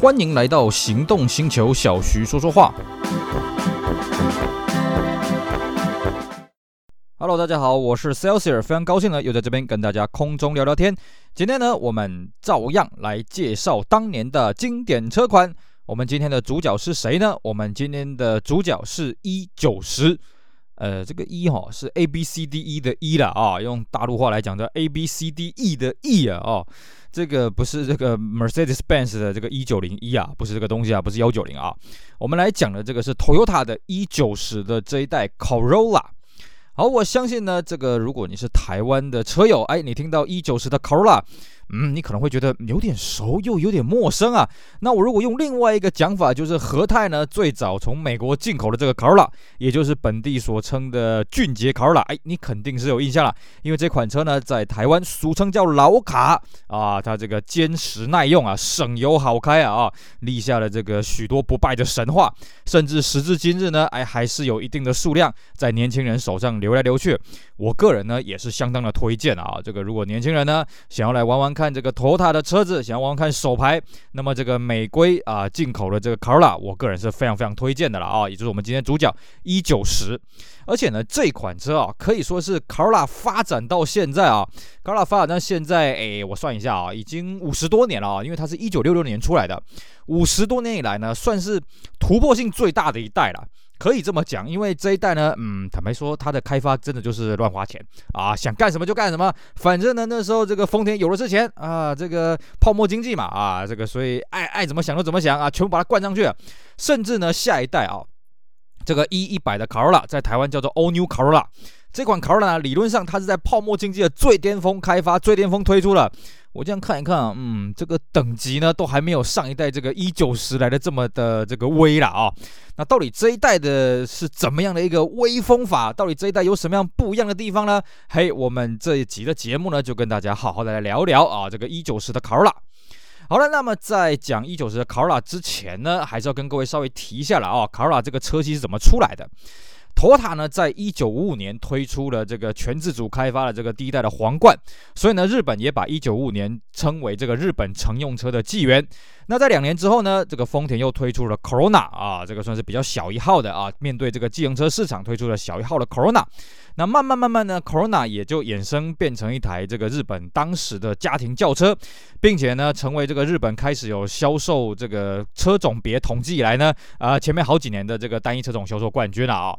欢迎来到行动星球，小徐说说话。Hello，大家好，我是 Celsius，非常高兴呢，又在这边跟大家空中聊聊天。今天呢，我们照样来介绍当年的经典车款。我们今天的主角是谁呢？我们今天的主角是一九十。呃，这个 E 哈是 A B C D E 的 E 了啊，用大陆话来讲叫 A B C D E 的 E 啊哦，这个不是这个 Mercedes-Benz 的这个 E90E 啊，不是这个东西啊，不是幺九零啊。我们来讲的这个是 Toyota 的 E90 的这一代 Corolla。好，我相信呢，这个如果你是台湾的车友，哎，你听到 E90 的 Corolla。嗯，你可能会觉得有点熟又有点陌生啊。那我如果用另外一个讲法，就是和泰呢最早从美国进口的这个卡罗拉，也就是本地所称的俊杰卡罗拉，哎，你肯定是有印象了，因为这款车呢在台湾俗称叫老卡啊，它这个坚实耐用啊，省油好开啊啊，立下了这个许多不败的神话，甚至时至今日呢，哎，还是有一定的数量在年轻人手上流来流去。我个人呢也是相当的推荐啊，这个如果年轻人呢想要来玩玩。看这个丰田的车子，想要玩看手排，那么这个美规啊进口的这个 Corolla，我个人是非常非常推荐的了啊，也就是我们今天主角 E90，而且呢这款车啊可以说是 Corolla 发展到现在啊，Corolla 发展到现在，哎，我算一下啊，已经五十多年了啊，因为它是一九六六年出来的，五十多年以来呢，算是突破性最大的一代了。可以这么讲，因为这一代呢，嗯，坦白说，它的开发真的就是乱花钱。啊，想干什么就干什么，反正呢，那时候这个丰田有的是钱啊，这个泡沫经济嘛啊，这个所以爱爱怎么想就怎么想啊，全部把它灌上去，甚至呢，下一代啊，这个 E 一百的 car 啦在台湾叫做 All New Corolla，这款 Corolla，理论上它是在泡沫经济的最巅峰开发、最巅峰推出的。我这样看一看啊，嗯，这个等级呢，都还没有上一代这个一九十来的这么的这个威了啊。那到底这一代的是怎么样的一个威风法？到底这一代有什么样不一样的地方呢？嘿，我们这一集的节目呢，就跟大家好好的来聊聊啊，这个一九十的 Corolla。好了，那么在讲一九十的 Corolla 之前呢，还是要跟各位稍微提一下了啊，Corolla 这个车系是怎么出来的托塔呢，在一九五五年推出了这个全自主开发的这个第一代的皇冠，所以呢，日本也把一九五五年称为这个日本乘用车的纪元。那在两年之后呢，这个丰田又推出了 Corona 啊，这个算是比较小一号的啊，面对这个自行车市场推出了小一号的 Corona。那慢慢慢慢呢，Corona 也就衍生变成一台这个日本当时的家庭轿车，并且呢，成为这个日本开始有销售这个车种别统计以来呢，啊，前面好几年的这个单一车种销售冠军了啊。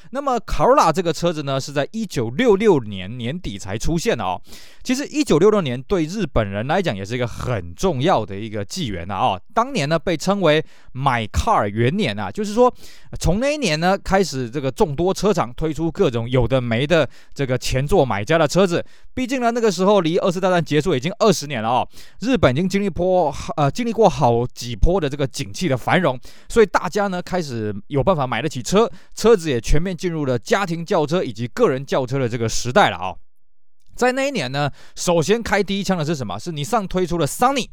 那么 Corolla 这个车子呢，是在一九六六年年底才出现的哦。其实一九六六年对日本人来讲也是一个很重要的一个纪元呐啊。当年呢被称为买 car 元年啊，就是说从那一年呢开始，这个众多车厂推出各种有的没的这个前座买家的车子。毕竟呢那个时候离二次大战结束已经二十年了啊，日本已经经历波呃经历过好几波的这个景气的繁荣，所以大家呢开始有办法买得起车，车子也全面。进入了家庭轿车以及个人轿车的这个时代了啊，在那一年呢，首先开第一枪的是什么？是尼桑推出了 Sunny，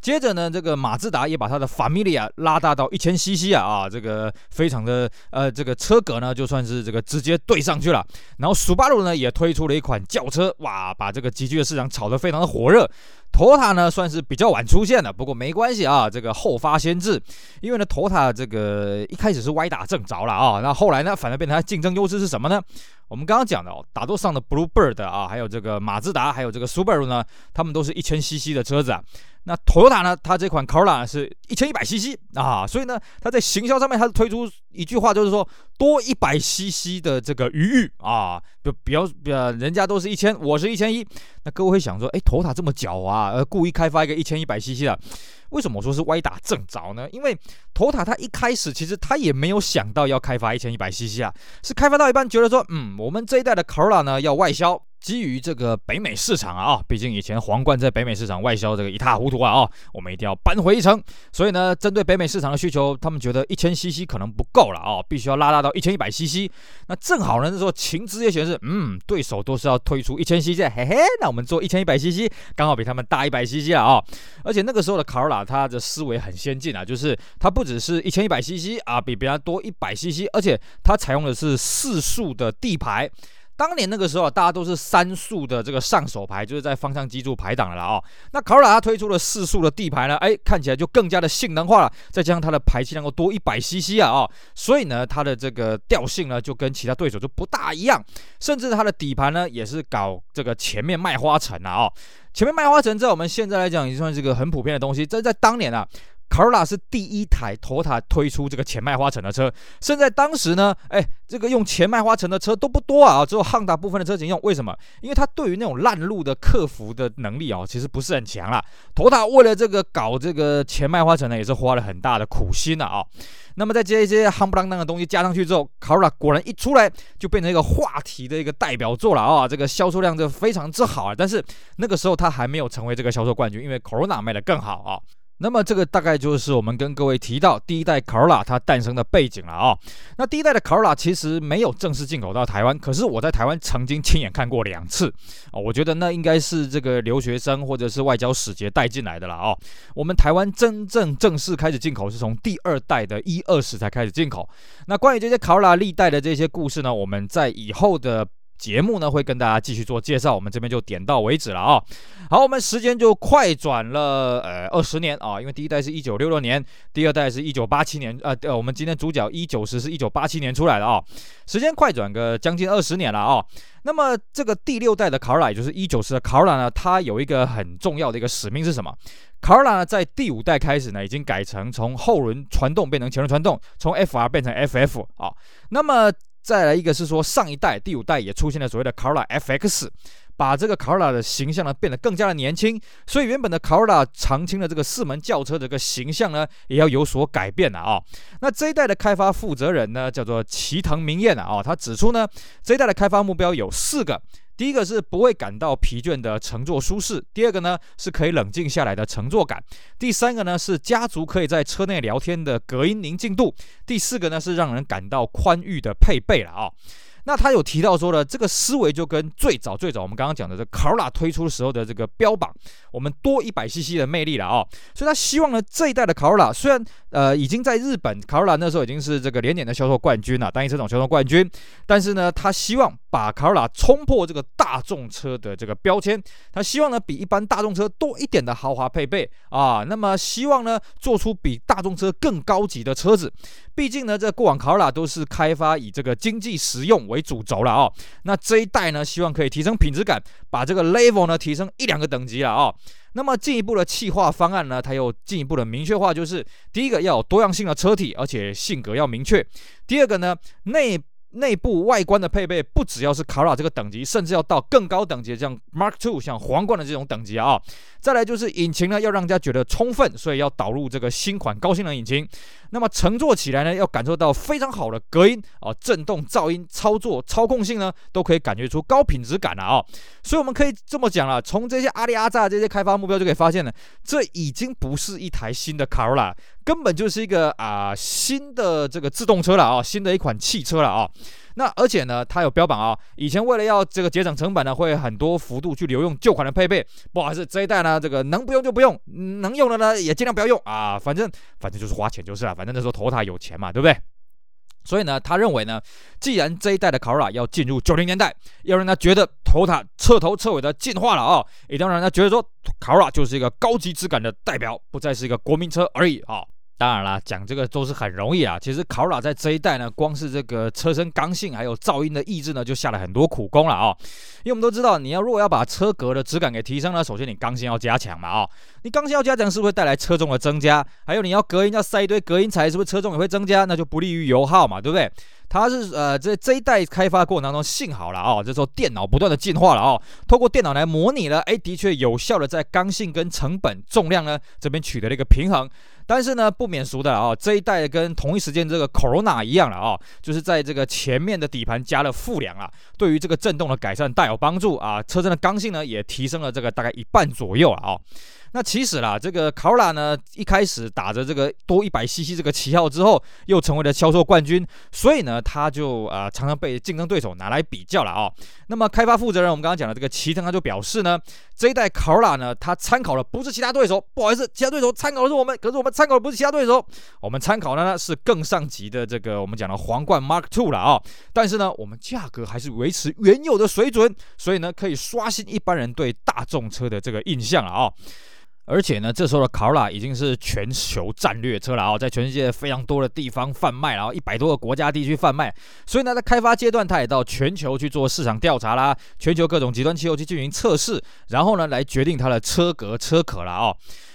接着呢，这个马自达也把它的 Familia 拉大到一千 CC 啊啊，这个非常的呃，这个车格呢就算是这个直接对上去了。然后速巴鲁呢也推出了一款轿车，哇，把这个极具的市场炒得非常的火热。Toyota 呢算是比较晚出现的，不过没关系啊，这个后发先至，因为呢，Toyota 这个一开始是歪打正着了啊，那后来呢，反而变成它竞争优势是什么呢？我们刚刚讲的哦，大多上的 Bluebird 啊，还有这个马自达，还有这个 Subaru 呢，他们都是一千 CC 的车子啊。那 Toyota 呢，它这款 Corolla 是一千一百 CC 啊，所以呢，它在行销上面，它推出一句话，就是说多一百 CC 的这个余裕啊，就比较比较，人家都是一千，我是一千一。那各位会想说，哎，Toyota 这么狡啊，呃，故意开发一个一千一百 CC 的。为什么我说是歪打正着呢？因为 Toyota 它一开始其实它也没有想到要开发一千一百 CC 啊，是开发到一半觉得说，嗯，我们这一代的 Corolla 呢要外销。基于这个北美市场啊，毕竟以前皇冠在北美市场外销这个一塌糊涂啊，啊，我们一定要扳回一城。所以呢，针对北美市场的需求，他们觉得一千 CC 可能不够了啊，必须要拉大到一千一百 CC。那正好呢，那时候情资也显示，嗯，对手都是要推出一千 CC，嘿嘿，那我们做一千一百 CC，刚好比他们大一百 CC 了啊。而且那个时候的卡罗拉，它的思维很先进啊，就是它不只是一千一百 CC 啊，比别人多一百 CC，而且它采用的是四速的地排。当年那个时候啊，大家都是三速的这个上手排，就是在方向机柱排档的了啊。那卡罗拉它推出了四速的地排呢，哎，看起来就更加的性能化了。再加上它的排气量够多一百 CC 啊啊，所以呢，它的这个调性呢就跟其他对手就不大一样。甚至它的底盘呢也是搞这个前面麦花臣啊啊，前面麦花臣在我们现在来讲已经算是个很普遍的东西。这在当年啊。卡罗拉是第一台托塔推出这个前麦花臣的车，甚至在当时呢，哎，这个用前麦花臣的车都不多啊，只有 Honda 部分的车型用。为什么？因为它对于那种烂路的克服的能力啊，其实不是很强啦。托塔为了这个搞这个前麦花臣呢，也是花了很大的苦心的啊。那么再接一些夯不啷当的东西加上去之后，卡罗拉果然一出来就变成一个话题的一个代表作了啊，这个销售量就非常之好啊。但是那个时候它还没有成为这个销售冠军，因为 Corona 卖得更好啊。那么这个大概就是我们跟各位提到第一代 Corolla 它诞生的背景了啊、那第一代的 Corolla 其实没有正式进口到台湾，可是我在台湾曾经亲眼看过两次啊、哦。我觉得那应该是这个留学生或者是外交使节带进来的了啊、哦。我们台湾真正正式开始进口是从第二代的 E20 才开始进口。那关于这些 Corolla 历代的这些故事呢，我们在以后的。节目呢会跟大家继续做介绍，我们这边就点到为止了啊。好，我们时间就快转了呃二十年啊，因为第一代是一九六六年，第二代是一九八七年，呃呃，我们今天主角 E90 是一九八七年出来的啊，时间快转个将近二十年了啊。那么这个第六代的卡罗拉，也就是 E90 的卡罗拉呢，它有一个很重要的一个使命是什么？卡罗拉呢在第五代开始呢，已经改成从后轮传动变成前轮传动，从 FR 变成 FF 啊。那么再来一个是说，上一代第五代也出现了所谓的 Corolla FX，把这个 Corolla 的形象呢变得更加的年轻，所以原本的 Corolla 常青的这个四门轿车的这个形象呢也要有所改变了啊、那这一代的开发负责人呢叫做齐藤明彦啊，他指出呢这一代的开发目标有四个。第一个是不会感到疲倦的乘坐舒适，第二个呢是可以冷静下来的乘坐感，第三个呢是家族可以在车内聊天的隔音宁静度，第四个呢是让人感到宽裕的配备了啊、那他有提到说呢，这个思维就跟最早最早我们刚刚讲的这卡罗拉推出的时候的这个标榜，我们多一百 CC 的魅力了啊、所以他希望呢这一代的卡罗拉虽然呃已经在日本卡罗拉那时候已经是这个连年的销售冠军了，单一车种销售冠军，但是呢他希望把卡罗拉冲破这个大众车的这个标签，他希望呢比一般大众车多一点的豪华配备啊，那么希望呢做出比大众车更高级的车子。毕竟呢，这过往卡罗拉都是开发以这个经济实用为主轴了哦。那这一代呢，希望可以提升品质感，把这个 level 呢提升一两个等级了哦。那么进一步的企划方案呢，它又进一步的明确化，就是第一个要有多样性的车体，而且性格要明确。第二个呢，内内部外观的配备不只要是卡罗拉这个等级，甚至要到更高等级，像 Mark Two 像皇冠的这种等级啊。再来就是引擎呢，要让人家觉得充分，所以要导入这个新款高性能引擎。那么乘坐起来呢，要感受到非常好的隔音啊，震动、噪音、操作、操控性呢，都可以感觉出高品质感了啊。所以我们可以这么讲了，从这些阿里阿扎这些开发目标就可以发现呢，这已经不是一台新的卡罗拉，根本就是一个啊新的这个自动车了啊，新的一款汽车了啊。那而且呢，它有标榜啊，以前为了要这个节省成本呢，会很多幅度去留用旧款的配备。不好意思，这一代呢，这个能不用就不用，能用的呢也尽量不要用啊。反正反正就是花钱就是了，反正那时候头塔有钱嘛，对不对？所以呢，他认为呢，既然这一代的卡罗拉要进入九零年代，要让他觉得头塔彻头彻尾的进化了啊，也当然他觉得说卡罗拉就是一个高级质感的代表，不再是一个国民车而已啊。当然啦，讲这个都是很容易啊。其实考拉在这一代呢，光是这个车身刚性还有噪音的抑制呢，就下了很多苦功了啊。因为我们都知道，你要如果要把车格的质感给提升呢，首先你刚性要加强嘛啊。你刚性要加强，是不是会带来车重的增加？还有你要隔音要塞一堆隔音材，是不是车重也会增加？那就不利于油耗嘛，对不对？它是呃这这一代开发过程当中，幸好了啊，这时候电脑不断的进化了啊，透过电脑来模拟了，哎，的确有效的在刚性跟成本重量呢这边取得了一个平衡。但是呢，不免俗的啊，这一代跟同一时间这个 Corona 一样了啊，就是在这个前面的底盘加了负梁啊，对于这个震动的改善大有帮助啊，车身的刚性呢也提升了这个大概一半左右了啊。那其实啦，这个卡罗拉呢，一开始打着这个多一百 CC 这个旗号之后，又成为了销售冠军，所以呢，他就啊、常常被竞争对手拿来比较了啊、哦。那么开发负责人，我们刚刚讲的这个齐藤他就表示呢，这一代卡罗拉呢，它参考的不是其他对手，不好意思，其他对手参考的是我们，可是我们参考的不是其他对手，我们参考的呢是更上级的这个我们讲的皇冠 Mark Two 了啊、哦。但是呢，我们价格还是维持原有的水准，所以呢，可以刷新一般人对大众车的这个印象了啊、哦。而且呢，这时候的卡罗拉已经是全球战略车了啊，在全世界非常多的地方贩卖，然后一百多个国家地区贩卖。所以呢，在开发阶段，它也到全球去做市场调查啦，全球各种极端气候去进行测试，然后呢，来决定它的车格车壳了啊。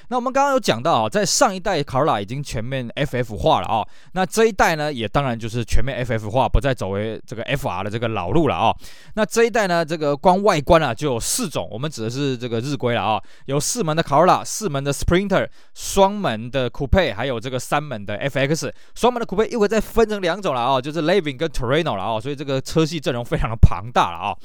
那我们刚刚有讲到啊，在上一代卡罗拉已经全面 FF 化了啊，那这一代呢，也当然就是全面 FF 化，不再走为这个 FR 的这个老路了啊。那这一代呢，这个光外观啊就有四种，我们指的是这个日规了啊，有四门的卡罗拉，四门的 Sprinter，双门的 Coupe，还有这个三门的 FX。双门的 Coupe 一会再分成两种了啊，就是 Living 跟 Terreno 了啊，所以这个车系阵容非常的庞大了啊。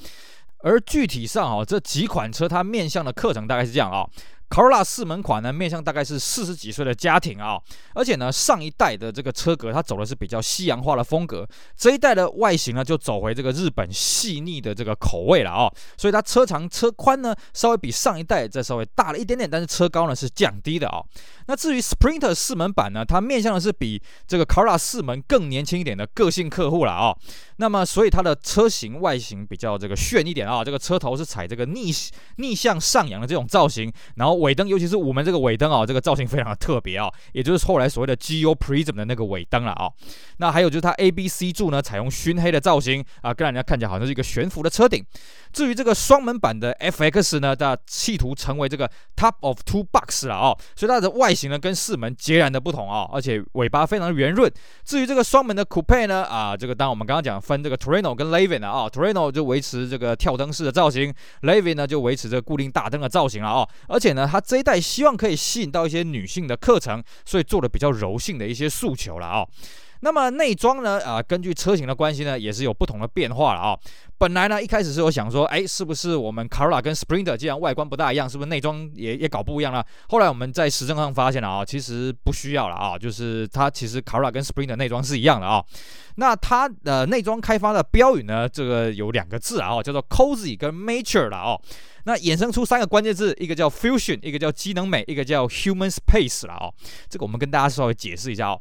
而具体上啊，这几款车它面向的课程大概是这样啊。Corolla 四门款呢，面向大概是四十几岁的家庭啊，而且呢，上一代的这个车格它走的是比较西洋化的风格，这一代的外形呢就走回这个日本细腻的这个口味了啊，所以它车长车宽呢稍微比上一代再稍微大了一点点，但是车高呢是降低的啊。那至于 Sprinter 四门版呢，它面向的是比这个卡罗拉四门更年轻一点的个性客户了啊。那么所以它的车型外形比较这个炫一点啊，这个车头是采这个逆逆向上扬的这种造型，然后。尾灯，尤其是五门这个尾灯啊，这个造型非常的特别啊，也就是后来所谓的 Geo Prism 的那个尾灯了啊。那还有就是它 A B C 柱呢，采用熏黑的造型啊，更让人家看起来好像是一个悬浮的车顶。至于这个双门版的 FX 呢，它企图成为这个 Top of Two Box 了啊，所以它的外形呢跟四门截然的不同啊，而且尾巴非常圆润。至于这个双门的 Coupe 呢，啊，这个当我们刚刚讲分这个 Terreno 跟 Levin 了啊，Terreno 就维持这个跳灯式的造型，Levin 呢就维持这个固定大灯的造型了啊，而且呢，它这一代希望可以吸引到一些女性的课程，所以做的比较柔性的一些诉求了啊。那么内装呢？啊，根据车型的关系呢，也是有不同的变化了啊。本来呢，一开始是有想说，哎，是不是我们卡罗拉跟 Sprinter 既然外观不大一样，是不是内装也也搞不一样了？后来我们在实证上发现了啊，其实不需要了啊，就是它其实卡罗拉跟 Sprinter 内装是一样的啊。那它的内装开发的标语呢，这个有两个字啊，叫做 Cozy 跟 Mature 了啊。那衍生出三个关键字，一个叫 Fusion，一个叫机能美，一个叫 Human Space 了啊。这个我们跟大家稍微解释一下啊。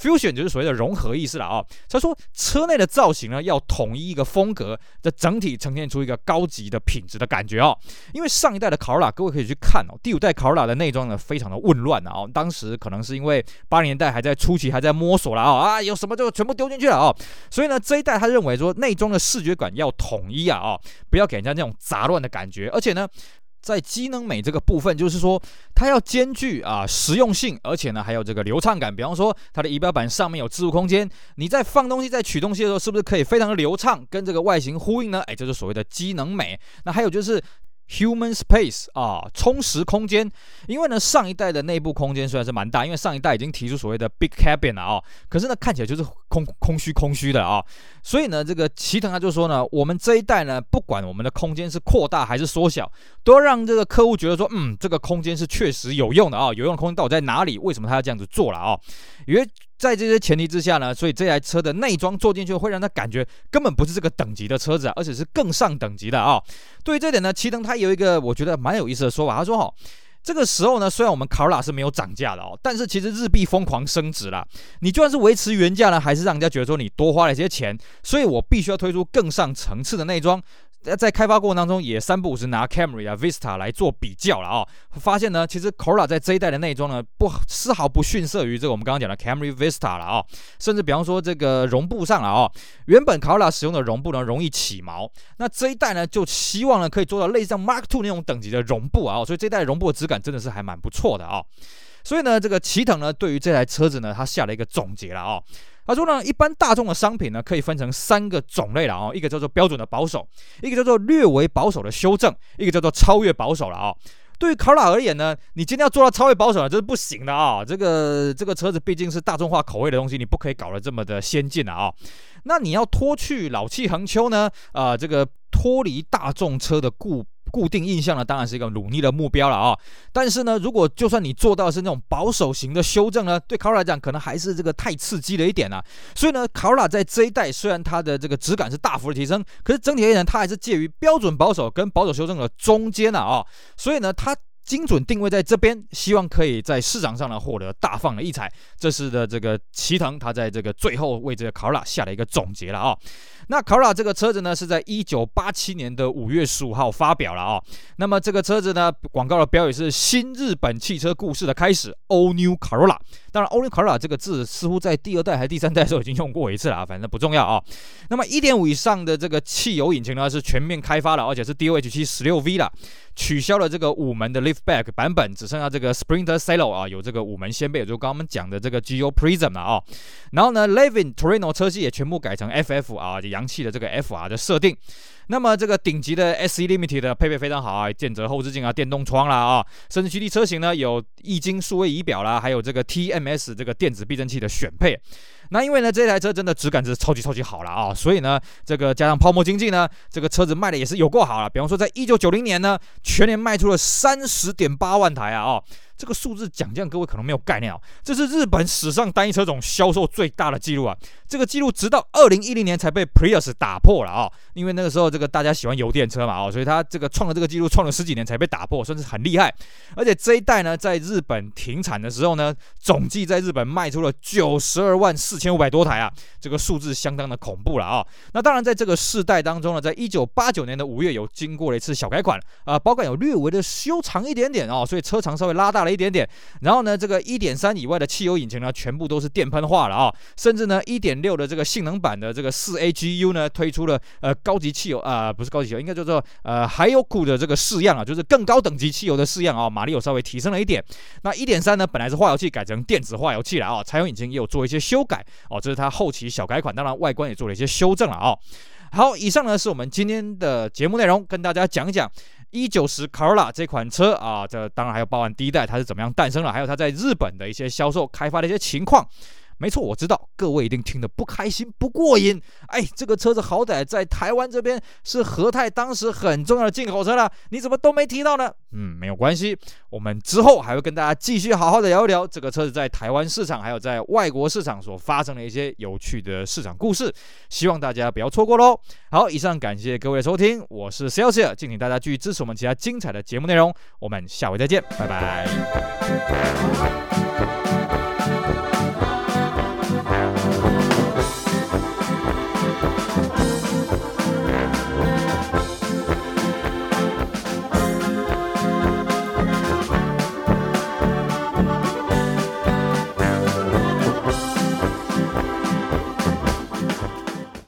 Fusion 就是所谓的融合意思了啊。他说车内的造型呢，要统一一个风格，这整体呈现出一个高级的品质的感觉哦。因为上一代的卡罗拉，各位可以去看哦，第五代卡罗拉的内装呢，非常的混乱啊。当时可能是因为八零年代还在初期，还在摸索了啊啊，有什么就全部丢进去了啊。所以呢，这一代他认为说内装的视觉感要统一啊啊，不要给人家那种杂乱的感觉，而且呢。在机能美这个部分，就是说它要兼具啊实用性，而且呢还有这个流畅感。比方说它的仪表板上面有置物空间，你在放东西、在取东西的时候，是不是可以非常流畅，跟这个外形呼应呢？哎，就是所谓的机能美。那还有就是。Human space 啊，充实空间。因为呢，上一代的内部空间虽然是蛮大，因为上一代已经提出所谓的 big cabin 了啊，可是呢，看起来就是空空虚空虚的啊。所以呢，这个齐藤他就说呢，我们这一代呢，不管我们的空间是扩大还是缩小，都要让这个客户觉得说，嗯，这个空间是确实有用的啊。有用的空间到底在哪里？为什么他要这样子做了啊？因为在这些前提之下呢，所以这台车的内装坐进去会让他感觉根本不是这个等级的车子啊，而且是更上等级的啊。对于这点呢，齐藤他有一个我觉得蛮有意思的说法，他说哈，这个时候呢，虽然我们卡罗拉是没有涨价的哦，但是其实日币疯狂升值了，你就算是维持原价呢，还是让人家觉得说你多花了一些钱，所以我必须要推出更上层次的内装。在开发过程当中，也三不五时拿 Camry 啊、Vista 来做比较了啊、发现呢，其实 Corolla 在这一代的内装呢，不丝毫不逊色于这个我们刚刚讲的 Camry Vista 了啊、甚至比方说这个绒布上了啊、原本 Corolla 使用的绒布呢容易起毛，那这一代呢就希望呢可以做到类似像 Mark Two 那种等级的绒布啊，所以这一代绒布的质感真的是还蛮不错的啊、所以呢，这个齐藤呢对于这台车子呢，他下了一个总结了啊、他说呢，一般大众的商品呢，可以分成三个种类了啊，一个叫做标准的保守，一个叫做略微保守的修正，一个叫做超越保守了啊。对于卡罗拉而言呢，你今天要做到超越保守呢，这是不行的啊。这个这个车子毕竟是大众化口味的东西，你不可以搞得这么的先进了啊。那你要脱去老气横秋呢，啊、这个脱离大众车的固。固定印象呢，当然是一个努力的目标了啊。但是呢，如果就算你做到是那种保守型的修正呢，对卡罗拉来讲，可能还是这个太刺激了一点啊。所以呢，卡罗拉在这一代虽然它的这个质感是大幅的提升，可是整体而言，它还是介于标准保守跟保守修正的中间啊啊。所以呢，它。精准定位在这边，希望可以在市场上呢获得大放的异彩。这是的这个齐藤，他在这个最后为这个卡罗拉下了一个总结了啊。那卡罗拉这个车子呢，是在一九八七年的五月十五号发表了啊。那么这个车子呢，广告的标语是“新日本汽车故事的开始 ”，All New Corolla。当然 o l i c o r a 这个字似乎在第二代还是第三代的时候已经用过一次了啊，反正不重要啊。那么一点五以上的这个汽油引擎呢，是全面开发了，而且是 DOHC 十六 V 了，取消了这个五门的 Liftback 版本，只剩下这个 Sprinter Salo 啊，有这个五门掀背，也就是刚刚我们讲的这个 Geo Prism 了啊。然后呢，Levin Torino 车系也全部改成 FF 啊，洋气的这个 FR 的设定。那么这个顶级的 SE Limited 的配备非常好啊，间折后视镜啊，电动窗啦啊，甚至 GT 车型呢有液晶数位仪表啦，还有这个 TMS 这个电子避震器的选配。那因为呢，这台车真的质感是超级超级好了啊，所以呢，这个加上泡沫经济呢，这个车子卖的也是有够好了。比方说，在一九九零年呢，全年卖出了三十点八万台啊，哦，这个数字讲这样各位可能没有概念哦，这是日本史上单一车种销售最大的记录啊。这个记录直到二零一零年才被 Prius 打破了啊，因为那个时候这个大家喜欢油电车嘛，哦，所以它这个创了这个记录，创了十几年才被打破，算是很厉害。而且这一代呢，在日本停产的时候呢，总计在日本卖出了九十二万四千五百多台啊，这个数字相当的恐怖了啊！那当然，在这个世代当中呢，在一九八九年的五月有经过了一次小改款啊，保杆有略微的修长一点点哦，所以车长稍微拉大了一点点。然后呢，这个一点三以外的汽油引擎呢，全部都是电喷化了啊，甚至呢，一点六的这个性能版的这个四 AGU 呢，推出了呃高级汽油啊、不是高级汽油，应该叫做呃还有苦的这个式样啊，就是更高等级汽油的式样啊，马力有稍微提升了一点。那一点三呢，本来是化油器改成电子化油器了啊，柴油引擎也有做一些修改哦。这是它后期小改款，当然外观也做了一些修正了啊、哦。好，以上呢是我们今天的节目内容，跟大家讲一讲一九十 Corolla 这款车啊，这当然还有包含第一代它是怎么样诞生了，还有它在日本的一些销售开发的一些情况。没错，我知道各位一定听得不开心、不过瘾。哎，这个车子好歹在台湾这边是和泰当时很重要的进口车了，你怎么都没提到呢？嗯，没有关系，我们之后还会跟大家继续好好的聊一聊这个车子在台湾市场还有在外国市场所发生的一些有趣的市场故事，希望大家不要错过喽。好，以上感谢各位的收听，我是 Celsius，敬请大家继续支持我们其他精彩的节目内容，我们下回再见，拜拜。